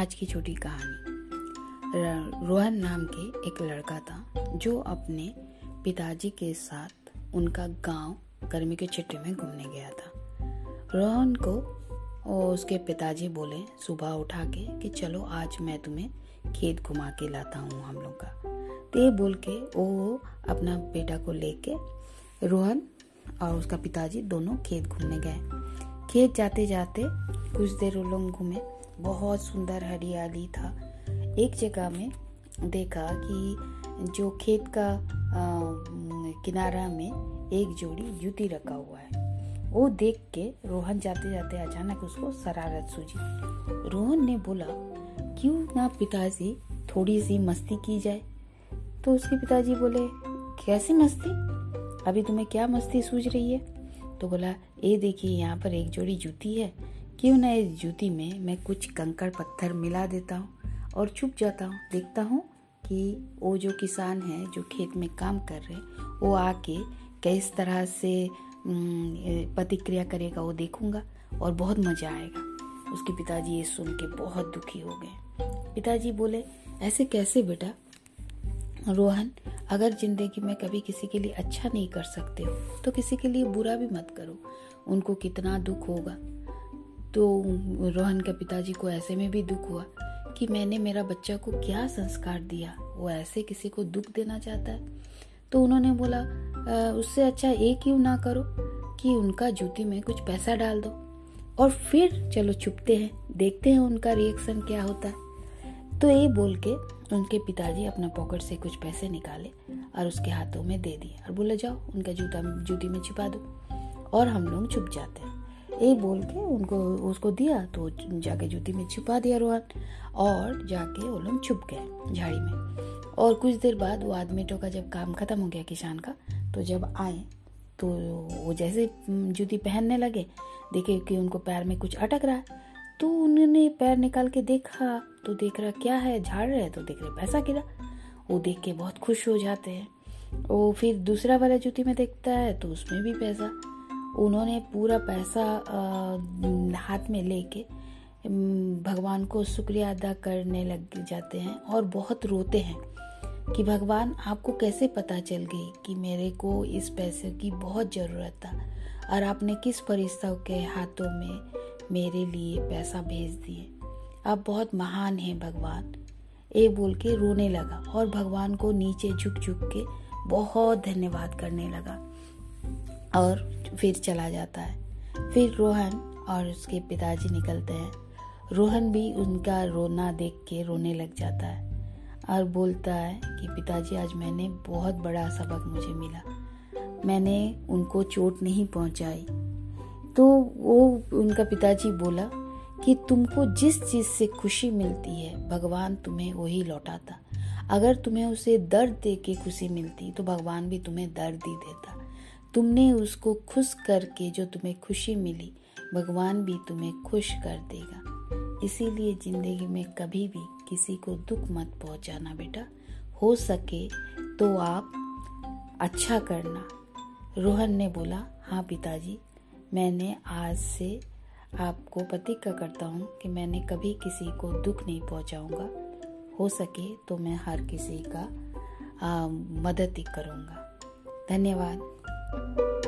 आज की छोटी कहानी। रोहन नाम के एक लड़का था, जो अपने पिताजी के साथ उनका गाँव गर्मी के छुट्टी में घूमने गया था। रोहन को और उसके पिताजी बोले, सुबह उठा के कि चलो आज मैं तुम्हें खेत घुमा के लाता हूँ हम लोग का। तो ये बोल के वो अपना बेटा को लेके रोहन और उसका पिताजी दोनों खेत घूमने गए। खेत जाते जाते कुछ देर वो लोग घूमे। बहुत सुंदर हरियाली था। एक जगह में देखा कि जो खेत का किनारा में एक जोड़ी जूती रखा हुआ है। वो देख के रोहन जाते जाते अचानक उसको शरारत सूझी। रोहन ने बोला, क्यों ना पिताजी थोड़ी सी मस्ती की जाए? तो उसके पिताजी बोले, कैसी मस्ती? अभी तुम्हें क्या मस्ती सूझ रही है? तो बोला ये देखिए, यहाँ पर एक जोड़ी जूती है। क्यों ना इस जूती में मैं कुछ कंकड़ पत्थर मिला देता हूँ और छुप जाता हूँ। देखता हूँ कि वो जो किसान है, जो खेत में काम कर रहे, वो आके किस तरह से प्रतिक्रिया करेगा वो देखूँगा और बहुत मज़ा आएगा। उसके पिताजी ये सुन के बहुत दुखी हो गए। पिताजी बोले, ऐसे कैसे बेटा? रोहन, अगर ज़िंदगी में कभी किसी के लिए अच्छा नहीं कर सकते हो तो किसी के लिए बुरा भी मत करो। उनको कितना दुख होगा। तो रोहन के पिताजी को ऐसे में भी दुख हुआ कि मैंने मेरा बच्चा को क्या संस्कार दिया? वो ऐसे किसी को दुख देना चाहता है? तो उन्होंने बोला उससे अच्छा ये क्यों ना करो कि उनका जूती में कुछ पैसा डाल दो? और फिर चलो छुपते हैं, देखते हैं उनका रिएक्शन क्या होता है. तो ये बोल के उनके पिताजी अपना पॉकेट से कुछ पैसे निकाले और उसके हाथों में दे दिए और बोले, जाओ, उनका जूता, जूती में छिपा दो और हम लोग छुप जाते हैं। ये बोल के उनको, उसको दिया तो जाके जूती में छुपा दिया रोहन, और जाके वो लोग छुप गए झाड़ी में। और कुछ देर बाद वो आदमीटों का जब काम खत्म हो गया किसान का तो जब आए तो वो जैसे जूती पहनने लगे, देखे कि उनको पैर में कुछ अटक रहा है तो उन्होंने पैर निकाल के देखा तो देख रहा, क्या है, झाड़ रहे तो देख रहे, पैसा गिरा। वो देख के बहुत खुश हो जाते हैं। वो फिर दूसरा वाला जूती में देखता है तो उसमें भी पैसा। उन्होंने पूरा पैसा हाथ में लेके भगवान को शुक्रिया अदा करने लग जाते हैं और बहुत रोते हैं कि भगवान, आपको कैसे पता चल गई कि मेरे को इस पैसे की बहुत ज़रूरत था? और आपने किस फरिश्ता के हाथों में मेरे लिए पैसा भेज दिए? आप बहुत महान हैं भगवान। ये बोल के रोने लगा और भगवान को नीचे झुक झुक के बहुत धन्यवाद करने लगा। और फिर चला जाता है। फिर रोहन और उसके पिताजी निकलते हैं। रोहन भी उनका रोना देख के रोने लग जाता है और बोलता है कि पिताजी, आज मैंने बहुत बड़ा सबक मुझे मिला। मैंने उनको चोट नहीं पहुंचाई। तो वो उनका पिताजी बोला कि तुमको जिस चीज़ से खुशी मिलती है, भगवान तुम्हें वही लौटाता। अगर तुम्हें उसे दर्द दे के खुशी मिलती तो भगवान भी तुम्हें दर्द ही देता। तुमने उसको खुश करके जो तुम्हें खुशी मिली भगवान भी तुम्हें खुश कर देगा। इसीलिए ज़िंदगी में कभी भी किसी को दुख मत पहुंचाना बेटा। हो सके तो आप अच्छा करना। रोहन ने बोला हाँ पिताजी मैंने आज से आपको प्रतिज्ञा करता हूँ कि मैंने कभी किसी को दुख नहीं पहुँचाऊँगा। हो सके तो मैं हर किसी का आ, मदद ही करूँगा। धन्यवाद। Bye.